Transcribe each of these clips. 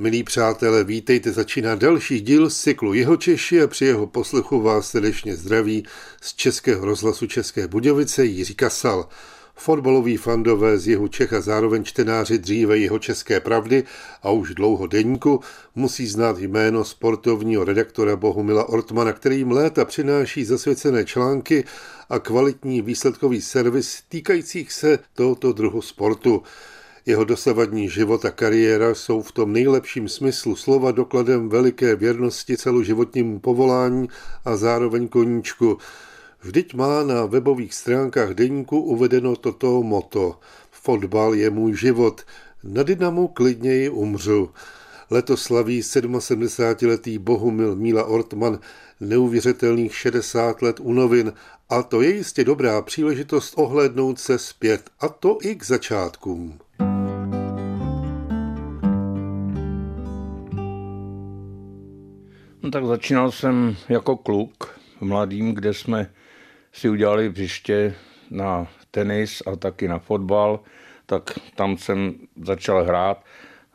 Milí přátelé, vítejte, začíná další díl z cyklu Jeho Češi a při jeho poslechu vás srdečně zdraví z Českého rozhlasu České Budějovice Jiří Kasal. Fotbaloví fandové z jihu Čech a zároveň čtenáři dříve jeho České pravdy a už dlouho denníku musí znát jméno sportovního redaktora Bohumila Ortmana, který jim léta přináší zasvěcené články a kvalitní výsledkový servis týkajících se tohoto druhu sportu. Jeho dosavadní život a kariéra jsou v tom nejlepším smyslu slova dokladem veliké věrnosti celoživotnímu povolání a zároveň koníčku. Vždyť má na webových stránkách deníku uvedeno toto moto. Fotbal je můj život. Na Dynamu klidněji umřu. Letos slaví 77-letý Bohumil Míla Ortman neuvěřitelných 60 let u novin a to je jistě dobrá příležitost ohlédnout se zpět a to i k začátkům. Tak začínal jsem jako kluk mladým, kde jsme si udělali hřiště na tenis a taky na fotbal, tak tam jsem začal hrát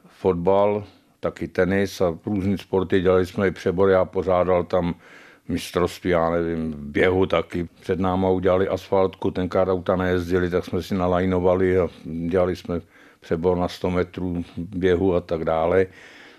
fotbal, taky tenis a různý sporty, dělali jsme i přebory, já pořádal tam mistrovství, já nevím, běhu taky. Před náma udělali asfaltku, tenkrát auta nejezdili, tak jsme si nalajnovali a dělali jsme přebor na 100 metrů běhu a tak dále.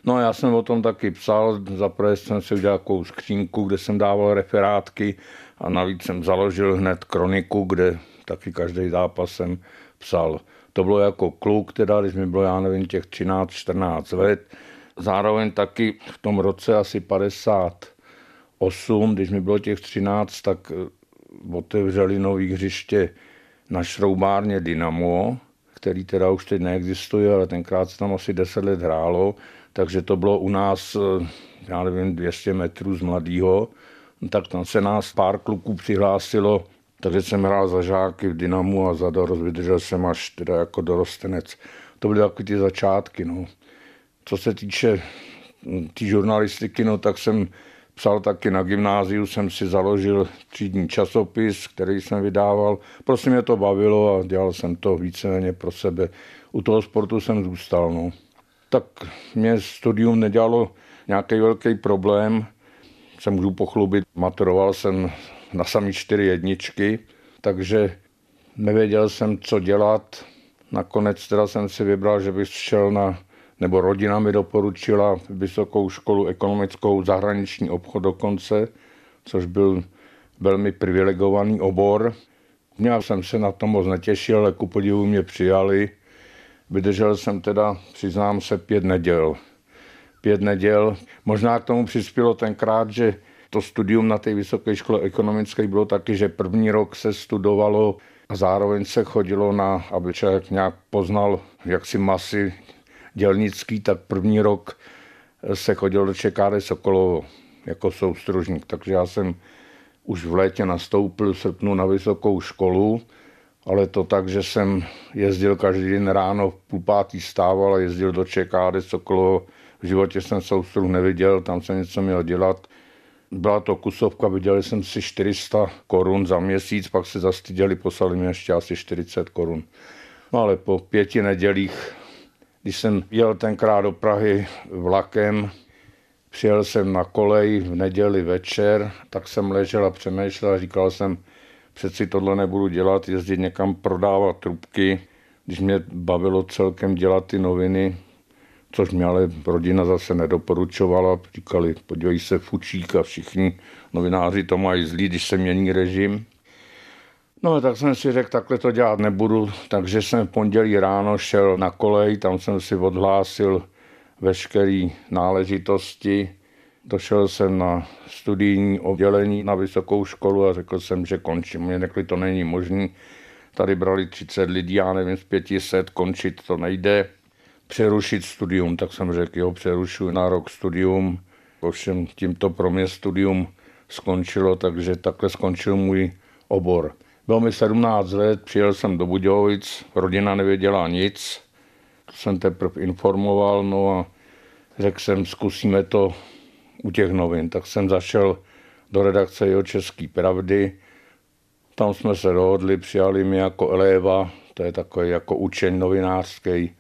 No já jsem o tom taky psal, zaprvé jsem si udělal takovou skřínku, kde jsem dával referátky a navíc jsem založil hned kroniku, kde taky každý zápas jsem psal. To bylo jako kluk, teda, když mi bylo, já nevím, těch 13-14 let. Zároveň taky v tom roce asi 58, když mi bylo těch 13, tak eh, otevřeli nový hřiště na šroubárně Dynamo, který teda už teď neexistuje, ale tenkrát se tam asi 10 let hrálo takže to bylo u nás, eh, já nevím, 200 metrů z mladého, no tak tam se nás pár kluků přihlásilo, takže jsem hrál za žáky v Dynamu a za dorost vydržel jsem až teda jako dorostenec. To byly takové ty začátky. No. Co se týče hm, té žurnalistiky, no, tak jsem psal taky na gymnáziu, jsem si založil třídní časopis, který jsem vydával. Prostě mě to bavilo a dělal jsem to víceméně pro sebe. U toho sportu jsem zůstal. No tak mě studium nedělalo nějaký velký problém. Se můžu pochlubit, maturoval jsem na samý čtyři jedničky, takže nevěděl jsem, co dělat. Nakonec teda jsem si vybral, že bych šel na, nebo rodina mi doporučila vysokou školu ekonomickou zahraniční obchod dokonce, což byl velmi privilegovaný obor. Já jsem se na to moc netěšil, ale ku podivu mě přijali Vydržel jsem teda, přiznám se, pět neděl. Pět neděl. Možná k tomu přispělo tenkrát, že to studium na té vysoké škole ekonomické bylo taky, že první rok se studovalo a zároveň se chodilo na, aby člověk nějak poznal jaksi masy dělnický, tak první rok se chodil do Čekáry Sokolovo jako soustružník. Takže já jsem už v létě nastoupil v srpnu na vysokou školu ale to tak, že jsem jezdil každý den ráno v půl pátý stával a jezdil do ČKD Sokolovo. V životě jsem soustruh neviděl, tam jsem něco měl dělat. Byla to kusovka, viděli jsem si 400 korun za měsíc, pak se zastyděli, poslali mi ještě asi 40 korun. No ale po pěti nedělích, když jsem jel tenkrát do Prahy vlakem, přijel jsem na kolej v neděli večer, tak jsem ležel a přemýšlel a říkal jsem, přeci tohle nebudu dělat, jezdit někam prodávat trubky, když mě bavilo celkem dělat ty noviny, což mě ale rodina zase nedoporučovala. Říkali, podívej se, fučík a všichni novináři to mají zlý, když se mění režim. No tak jsem si řekl, takhle to dělat nebudu, takže jsem v pondělí ráno šel na kolej, tam jsem si odhlásil veškeré náležitosti, Došel jsem na studijní oddělení na vysokou školu a řekl jsem, že končím. Mě řekli, to není možné. Tady brali 30 lidí, já nevím, z 500, končit to nejde. Přerušit studium, tak jsem řekl, jo, přerušuji na rok studium. Ovšem tímto pro mě studium skončilo, takže takhle skončil můj obor. Bylo mi 17 let, přijel jsem do Budějovic, rodina nevěděla nic, jsem teprve informoval, no a řekl jsem, zkusíme to u těch novin, tak jsem zašel do redakce jeho České pravdy. Tam jsme se dohodli, přijali mě jako eleva, to je takový jako učeň novinářský.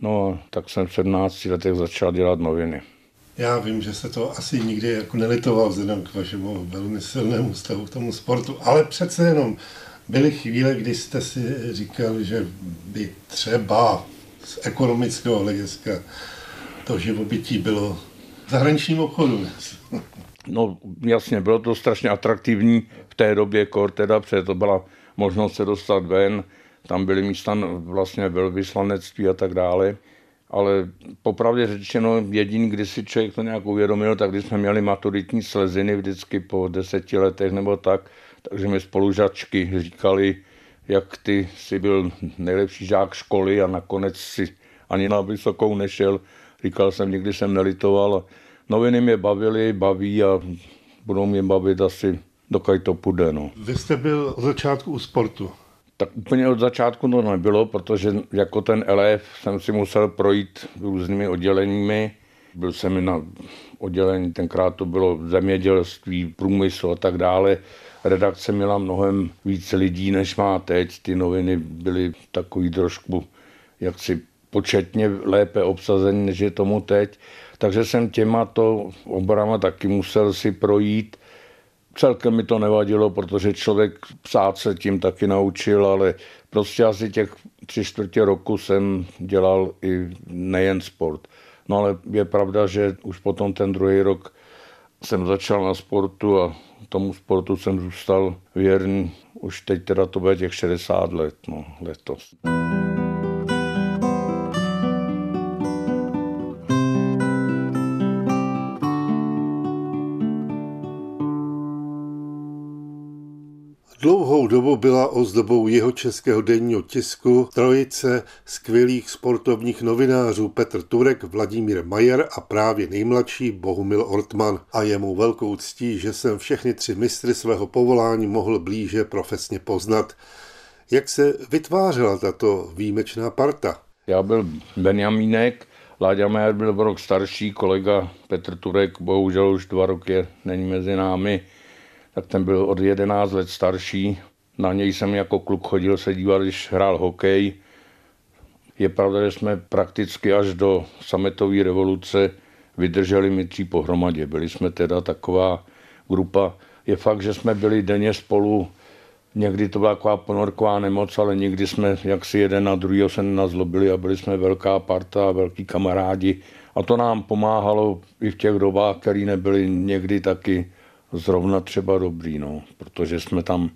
No tak jsem v 17 letech začal dělat noviny. Já vím, že se to asi nikdy jako nelitoval vzhledem k vašemu velmi silnému stavu k tomu sportu, ale přece jenom byly chvíle, kdy jste si říkal, že by třeba z ekonomického hlediska to živobytí bylo zahraničním obchodu. No jasně, bylo to strašně atraktivní v té době, kor teda, protože to byla možnost se dostat ven, tam byly místa vlastně velvyslanectví a tak dále. Ale popravdě řečeno, jediný, kdy si člověk to nějak uvědomil, tak když jsme měli maturitní sleziny vždycky po deseti letech nebo tak, takže mi spolužačky říkali, jak ty si byl nejlepší žák školy a nakonec si ani na vysokou nešel. Říkal jsem, nikdy jsem nelitoval. Noviny mě bavily, baví a budou mě bavit asi dokud to půjde. No. Vy jste byl od začátku u sportu. Tak úplně od začátku to nebylo, protože jako ten elef jsem si musel projít různými odděleními. Byl jsem na oddělení, tenkrát to bylo zemědělství, průmysl a tak dále. Redakce měla mnohem víc lidí, než má teď. Ty noviny byly takový trošku jaksi početně lépe obsazený, než je tomu teď. Takže jsem těma to obrama taky musel si projít celkem mi to nevadilo, protože člověk psát se tím taky naučil, ale prostě asi těch tři čtvrtě roku jsem dělal i nejen sport. No ale je pravda, že už potom ten druhý rok jsem začal na sportu a tomu sportu jsem zůstal věrný. Už teď teda to bude těch 60 let, no, letos. Dlouhou dobu byla ozdobou jeho českého denního tisku trojice skvělých sportovních novinářů Petr Turek, Vladimír Majer a právě nejmladší Bohumil Ortman. A je mu velkou ctí, že jsem všechny tři mistry svého povolání mohl blíže profesně poznat. Jak se vytvářela tato výjimečná parta? Já byl Benjamínek, Láďa Majer byl rok starší, kolega Petr Turek bohužel už dva roky není mezi námi tak ten byl od 11 let starší. Na něj jsem jako kluk chodil se dívat, když hrál hokej. Je pravda, že jsme prakticky až do sametové revoluce vydrželi my tří pohromadě. Byli jsme teda taková grupa. Je fakt, že jsme byli denně spolu Někdy to byla taková ponorková nemoc, ale nikdy jsme jaksi jeden na druhého se nenazlobili a byli jsme velká parta velký kamarádi. A to nám pomáhalo i v těch dobách, které nebyly někdy taky zrovna třeba dobrý, no, protože jsme tam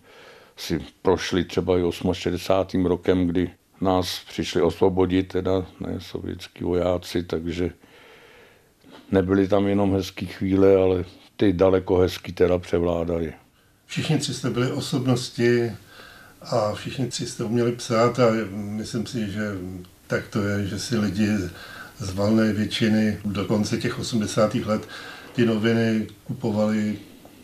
si prošli třeba i 68. rokem, kdy nás přišli osvobodit, teda ne sovětský vojáci, takže nebyly tam jenom hezké chvíle, ale ty daleko hezký teda převládaly. Všichni tři jste byli osobnosti a všichni tři jste uměli psát a myslím si, že tak to je, že si lidi z valné většiny do konce těch 80. let ty noviny kupovali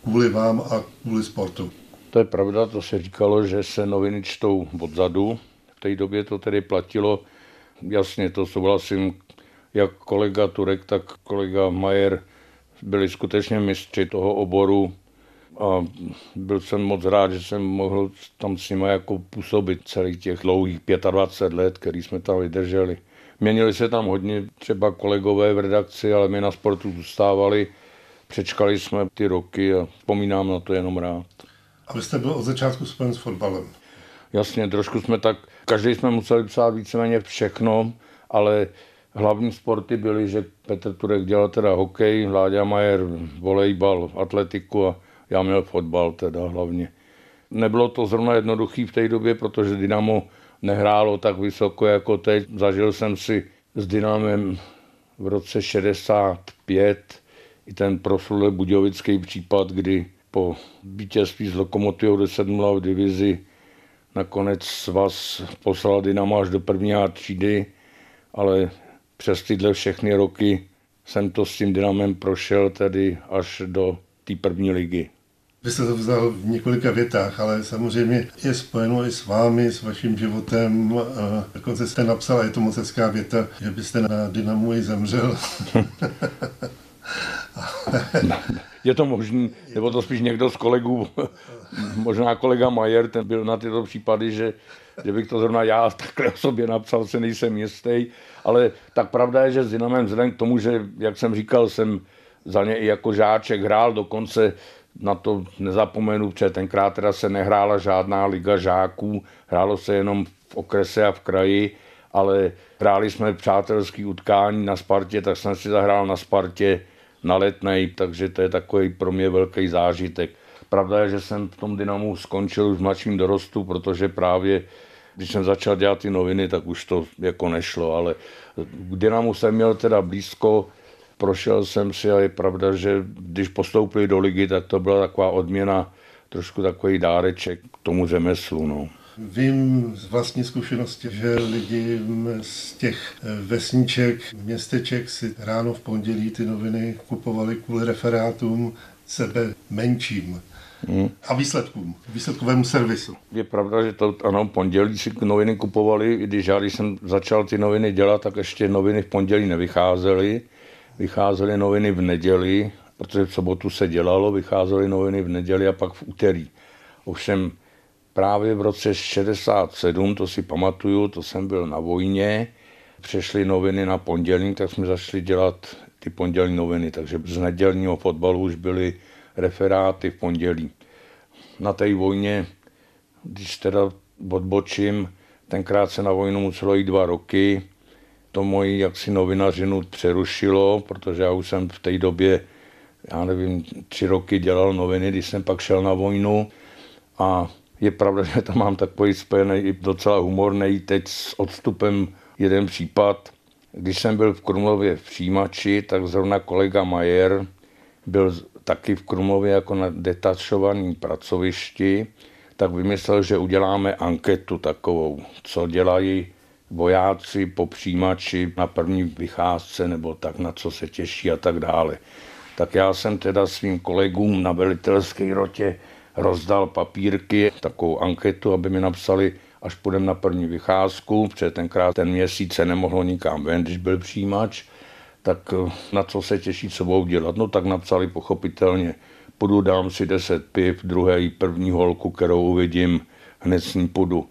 kvůli vám a kvůli sportu. To je pravda, to se říkalo, že se noviny čtou odzadu. V té době to tedy platilo, jasně to souhlasím, jak kolega Turek, tak kolega Majer byli skutečně mistři toho oboru a byl jsem moc rád, že jsem mohl tam s nimi jako působit celých těch dlouhých 25 let, který jsme tam vydrželi. Měnili se tam hodně třeba kolegové v redakci, ale my na sportu zůstávali Přečkali jsme ty roky a vzpomínám na to jenom rád. A vy jste byl od začátku spojen s fotbalem? Jasně, trošku jsme tak, každý jsme museli psát víceméně všechno, ale hlavní sporty byly, že Petr Turek dělal teda hokej, Láďa Majer volejbal, atletiku a já měl fotbal teda hlavně. Nebylo to zrovna jednoduchý v té době, protože Dynamo nehrálo tak vysoko jako teď. Zažil jsem si s Dynamem v roce 65 i ten proslulý budějovický případ, kdy po vítězství s Lokomotivou 10 v divizi nakonec vás poslal Dynamo až do první a třídy, ale přes tyhle všechny roky jsem to s tím Dynamem prošel tedy až do té první ligy. Vy jste to vzal v několika větách, ale samozřejmě je spojeno i s vámi, s vaším životem. Dokonce jste napsal, a je to moc hezká věta, že byste na Dynamu i zemřel. je to možný, nebo to spíš někdo z kolegů, možná kolega Majer, ten byl na tyto případy, že, že bych to zrovna já takhle o sobě napsal, se nejsem jistý, ale tak pravda je, že s Dynamem vzhledem k tomu, že, jak jsem říkal, jsem za ně i jako žáček hrál, dokonce na to nezapomenu, protože tenkrát teda se nehrála žádná liga žáků, hrálo se jenom v okrese a v kraji, ale hráli jsme přátelský utkání na Spartě, tak jsem si zahrál na Spartě na letnej, takže to je takový pro mě velký zážitek. Pravda je, že jsem v tom Dynamu skončil už v mladším dorostu, protože právě když jsem začal dělat ty noviny, tak už to jako nešlo, ale k Dynamu jsem měl teda blízko, prošel jsem si a je pravda, že když postoupili do ligy, tak to byla taková odměna, trošku takový dáreček k tomu řemeslu. No. Vím z vlastní zkušenosti, že lidi z těch vesniček, městeček si ráno v pondělí ty noviny kupovali kvůli referátům sebe menším. Hmm. A výsledkům, výsledkovému servisu. Je pravda, že to ano, pondělí si noviny kupovali, i když já, když jsem začal ty noviny dělat, tak ještě noviny v pondělí nevycházely. Vycházely noviny v neděli, protože v sobotu se dělalo, vycházely noviny v neděli a pak v úterý. Ovšem právě v roce 67, to si pamatuju, to jsem byl na vojně, přešly noviny na pondělí, tak jsme začali dělat ty pondělní noviny, takže z nedělního fotbalu už byly referáty v pondělí. Na té vojně, když teda odbočím, tenkrát se na vojnu muselo jít dva roky, to moji jaksi novinařinu přerušilo, protože já už jsem v té době, já nevím, tři roky dělal noviny, když jsem pak šel na vojnu a je pravda, že tam mám takový spojený i docela humorný teď s odstupem jeden případ. Když jsem byl v Krumlově v přijímači, tak zrovna kolega Majer byl taky v Krumlově jako na detačovaném pracovišti, tak vymyslel, že uděláme anketu takovou, co dělají vojáci po přijímači na první vycházce nebo tak, na co se těší a tak dále. Tak já jsem teda svým kolegům na velitelské rotě rozdal papírky, takovou anketu, aby mi napsali, až půjdeme na první vycházku, protože tenkrát ten měsíc se nemohlo nikam ven, když byl přijímač, tak eh, na co se těší, co budou dělat. No tak napsali pochopitelně, půjdu, dám si 10 piv, druhé první holku, kterou uvidím, hned s ní půjdu.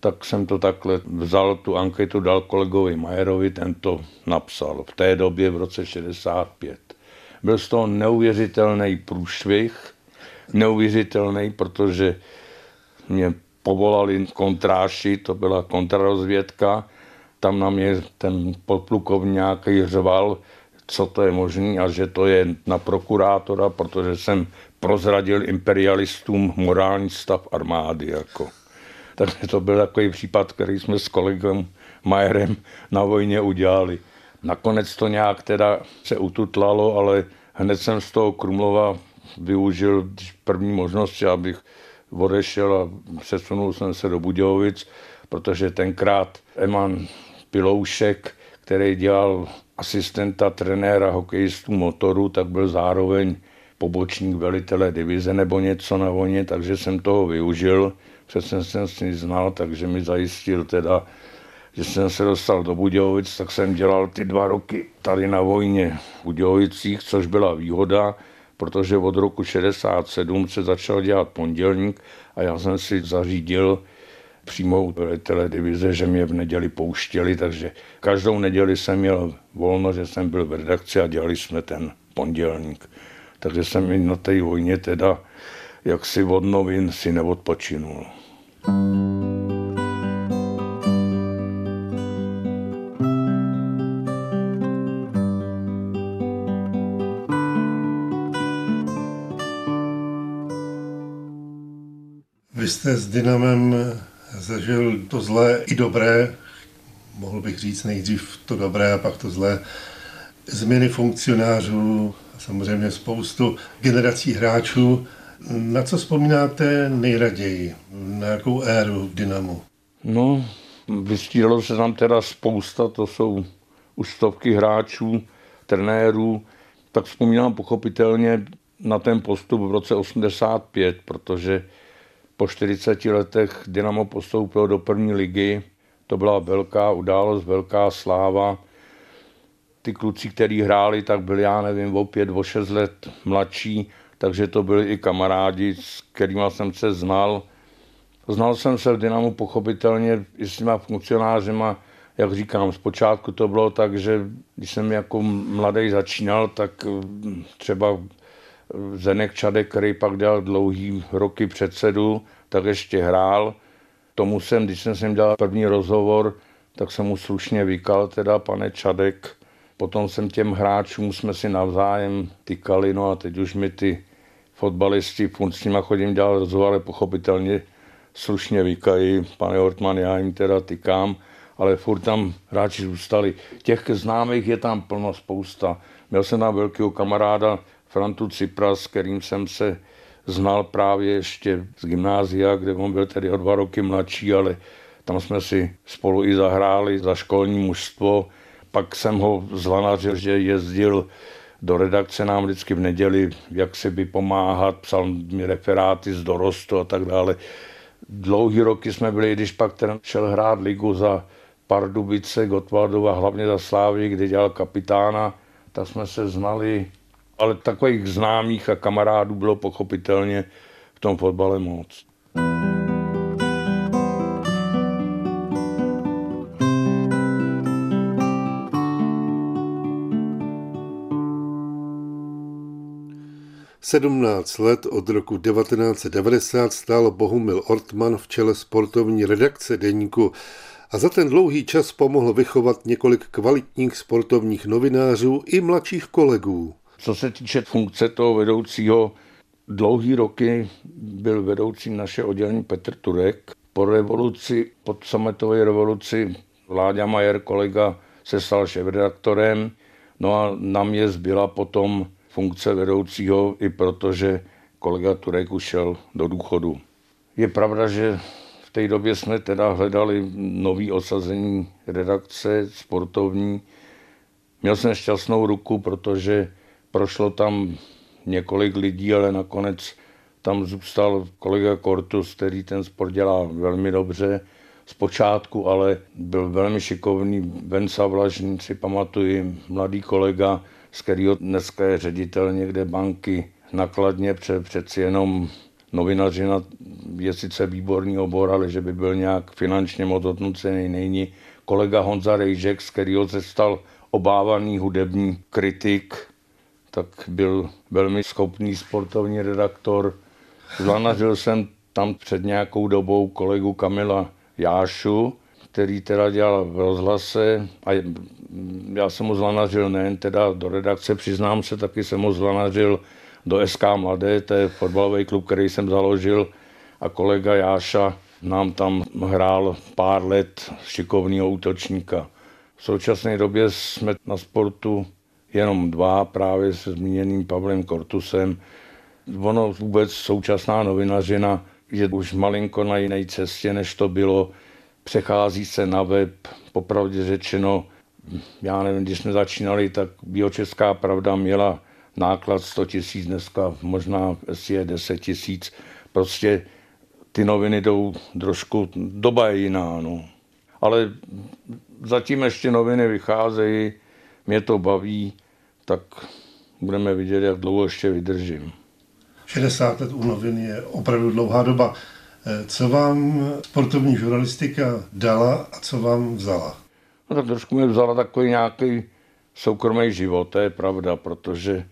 Tak jsem to takhle vzal, tu anketu dal kolegovi Majerovi, ten to napsal v té době v roce 65. Byl z toho neuvěřitelný průšvih, neuvěřitelný, protože mě povolali kontráši, to byla kontrarozvědka, tam na mě ten podplukovňák řval, co to je možné a že to je na prokurátora, protože jsem prozradil imperialistům morální stav armády. Jako. Takže to byl takový případ, který jsme s kolegem Majerem na vojně udělali. Nakonec to nějak teda se ututlalo, ale hned jsem z toho Krumlova využil první možnost, abych odešel a přesunul jsem se do Budějovic, protože tenkrát Eman Piloušek, který dělal asistenta trenéra hokejistů motoru, tak byl zároveň pobočník velitele divize nebo něco na vojně, takže jsem toho využil. Přesně jsem s ní znal, takže mi zajistil teda, že jsem se dostal do Budějovic, tak jsem dělal ty dva roky tady na vojně v Budějovicích, což byla výhoda, protože od roku 67 se začal dělat pondělník a já jsem si zařídil přímou teledivize, že mě v neděli pouštěli, takže každou neděli jsem měl volno, že jsem byl v redakci a dělali jsme ten pondělník. Takže jsem i na té vojně teda jaksi od novin si neodpočinul. Vy jste s Dynamem zažil to zlé i dobré, mohl bych říct nejdřív to dobré a pak to zlé, změny funkcionářů, samozřejmě spoustu generací hráčů. Na co vzpomínáte nejraději? Na jakou éru v Dynamu? No, vystíralo se tam teda spousta, to jsou už stovky hráčů, trenérů, tak vzpomínám pochopitelně na ten postup v roce 85, protože po 40 letech Dynamo postoupilo do první ligy. To byla velká událost, velká sláva. ty kluci, kteří hráli, tak byli, já nevím, o pět, o šest let mladší, takže to byli i kamarádi, s kterými jsem se znal. Znal jsem se v Dynamu pochopitelně i s těma funkcionářima, jak říkám, zpočátku to bylo tak, že když jsem jako mladý začínal, tak třeba Zenek Čadek, který pak dělal dlouhý roky předsedu, tak ještě hrál. Tomu jsem, když jsem s ním dělal první rozhovor, tak jsem mu slušně vykal, teda pane Čadek. Potom jsem těm hráčům, jsme si navzájem tykali, no a teď už mi ty fotbalisti, furt s nima chodím dělat rozhovor, ale pochopitelně slušně vykají, pane Hortman, já jim teda tykám, ale furt tam hráči zůstali. Těch známých je tam plno spousta. Měl jsem tam velkého kamaráda, Frantu Cipra, s kterým jsem se znal právě ještě z gymnázia, kde on byl tedy o dva roky mladší, ale tam jsme si spolu i zahráli za školní mužstvo. Pak jsem ho zvanařil, že jezdil do redakce nám vždycky v neděli, jak si by pomáhat, psal mi referáty z dorostu a tak dále. Dlouhý roky jsme byli, když pak ten šel hrát ligu za Pardubice, Gotwaldova, hlavně za Slávy, kde dělal kapitána, tak jsme se znali, ale takových známých a kamarádů bylo pochopitelně v tom fotbale moc. 17 let od roku 1990 stál Bohumil Ortman v čele sportovní redakce deníku a za ten dlouhý čas pomohl vychovat několik kvalitních sportovních novinářů i mladších kolegů. Co se týče funkce toho vedoucího, dlouhý roky byl vedoucí naše oddělení Petr Turek. Po revoluci, po sametové revoluci Vláďa Majer, kolega, se stal šéf-redaktorem. No a na mě zbyla potom funkce vedoucího i protože kolega Turek ušel do důchodu. Je pravda, že v té době jsme teda hledali nový osazení redakce sportovní. Měl jsem šťastnou ruku, protože prošlo tam několik lidí, ale nakonec tam zůstal kolega Kortus, který ten sport dělá velmi dobře. Zpočátku ale byl velmi šikovný Venca Vlažný, si pamatuji, mladý kolega, z kterého dneska je ředitel někde banky nakladně, pře, přeci jenom novinařina je sice výborný obor, ale že by byl nějak finančně moc odnucený, není. Kolega Honza Rejžek, z kterého se stal obávaný hudební kritik, tak byl velmi schopný sportovní redaktor. Zlanařil jsem tam před nějakou dobou kolegu Kamila Jášu, který teda dělal v rozhlase a já jsem ho zlanařil nejen teda do redakce, přiznám se, taky jsem ho zlanařil do SK Mladé, to je fotbalový klub, který jsem založil a kolega Jáša nám tam hrál pár let šikovného útočníka. V současné době jsme na sportu jenom dva, právě se zmíněným Pavlem Kortusem. Ono vůbec současná novinařina je už malinko na jiné cestě, než to bylo přechází se na web, popravdě řečeno, já nevím, když jsme začínali, tak Biočeská pravda měla náklad 100 tisíc, dneska možná je 10 tisíc. Prostě ty noviny jdou trošku, doba je jiná, no. Ale zatím ještě noviny vycházejí, mě to baví, tak budeme vidět, jak dlouho ještě vydržím. 60 let u novin je opravdu dlouhá doba. Co vám sportovní žurnalistika dala a co vám vzala? No tak trošku mi vzala takový nějaký soukromý život, to je pravda, protože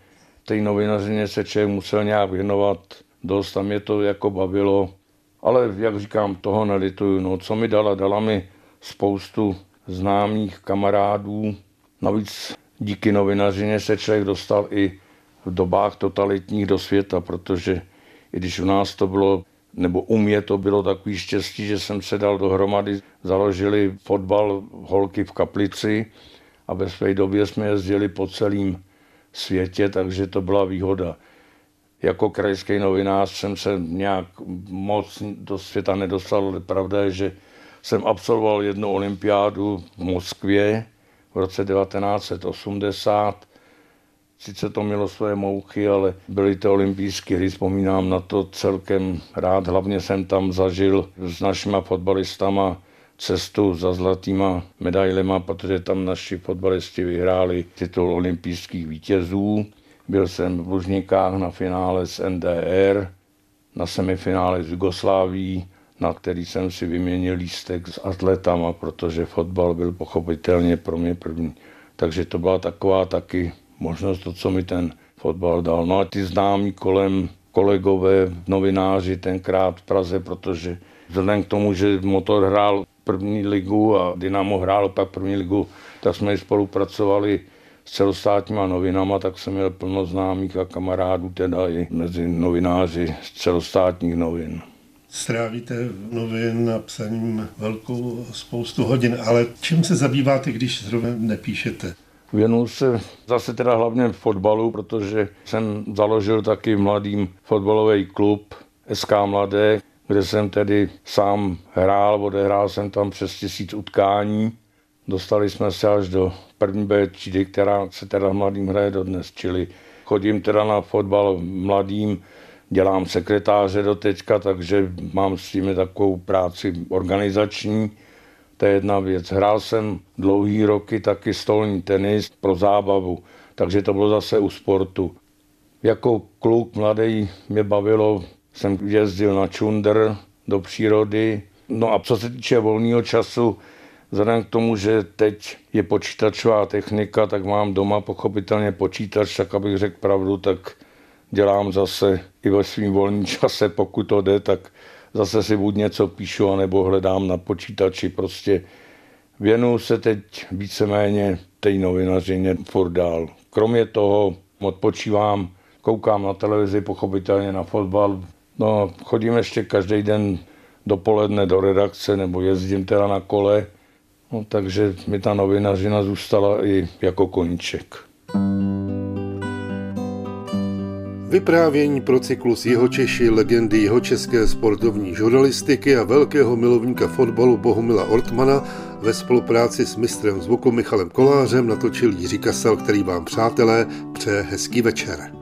té novinařině se člověk musel nějak věnovat dost a mě to jako bavilo. Ale jak říkám, toho nelituju. No, co mi dala? Dala mi spoustu známých kamarádů. Navíc díky novinařině se člověk dostal i v dobách totalitních do světa, protože i když u nás to bylo nebo u mě to bylo takový štěstí, že jsem se dal dohromady, založili fotbal holky v Kaplici a ve své době jsme jezdili po celém světě, takže to byla výhoda. Jako krajský novinář jsem se nějak moc do světa nedostal, ale pravda je, že jsem absolvoval jednu olympiádu v Moskvě v roce 1980 Sice to mělo své mouchy, ale byly to olympijské hry, vzpomínám na to celkem rád. Hlavně jsem tam zažil s našimi fotbalistama, cestu za zlatýma medailema, protože tam naši fotbalisti vyhráli titul olympijských vítězů. Byl jsem v Lužnikách na finále s NDR, na semifinále s Jugosláví, na který jsem si vyměnil lístek s atletama, protože fotbal byl pochopitelně pro mě první. Takže to byla taková taky možnost, to, co mi ten fotbal dal. No a ty známí kolem kolegové, novináři tenkrát v Praze, protože vzhledem k tomu, že motor hrál první ligu a Dynamo hrálo pak první ligu, tak jsme spolupracovali s celostátníma novinama, tak jsem měl plno známých a kamarádů teda i mezi novináři z celostátních novin. Strávíte novin a psaním velkou spoustu hodin, ale čím se zabýváte, když zrovna nepíšete? Věnuju se zase teda hlavně v fotbalu, protože jsem založil taky mladým fotbalový klub SK Mladé, kde jsem tedy sám hrál, odehrál jsem tam přes tisíc utkání. Dostali jsme se až do první B třídy, která se teda mladým hraje dodnes, čili chodím teda na fotbal mladým, dělám sekretáře do teďka, takže mám s tím takovou práci organizační. To je jedna věc. Hrál jsem dlouhý roky taky stolní tenis pro zábavu, takže to bylo zase u sportu. Jako kluk mladý mě bavilo, jsem jezdil na čundr do přírody. No a co se týče volného času, Vzhledem k tomu, že teď je počítačová technika, tak mám doma pochopitelně počítač, tak abych řekl pravdu, tak dělám zase i ve svým volném čase, pokud to jde, tak zase si buď něco píšu, anebo hledám na počítači. Prostě věnuju se teď víceméně té novinařině furt dál. Kromě toho odpočívám, koukám na televizi, pochopitelně na fotbal. No, chodím ještě každý den dopoledne do redakce, nebo jezdím teda na kole, no, takže mi ta novinařina zůstala i jako koníček. Vyprávění pro cyklus jeho Češi, legendy jeho české sportovní žurnalistiky a velkého milovníka fotbalu Bohumila Ortmana ve spolupráci s mistrem zvuku Michalem Kolářem natočil Jiří Kasal, který vám přátelé přeje hezký večer.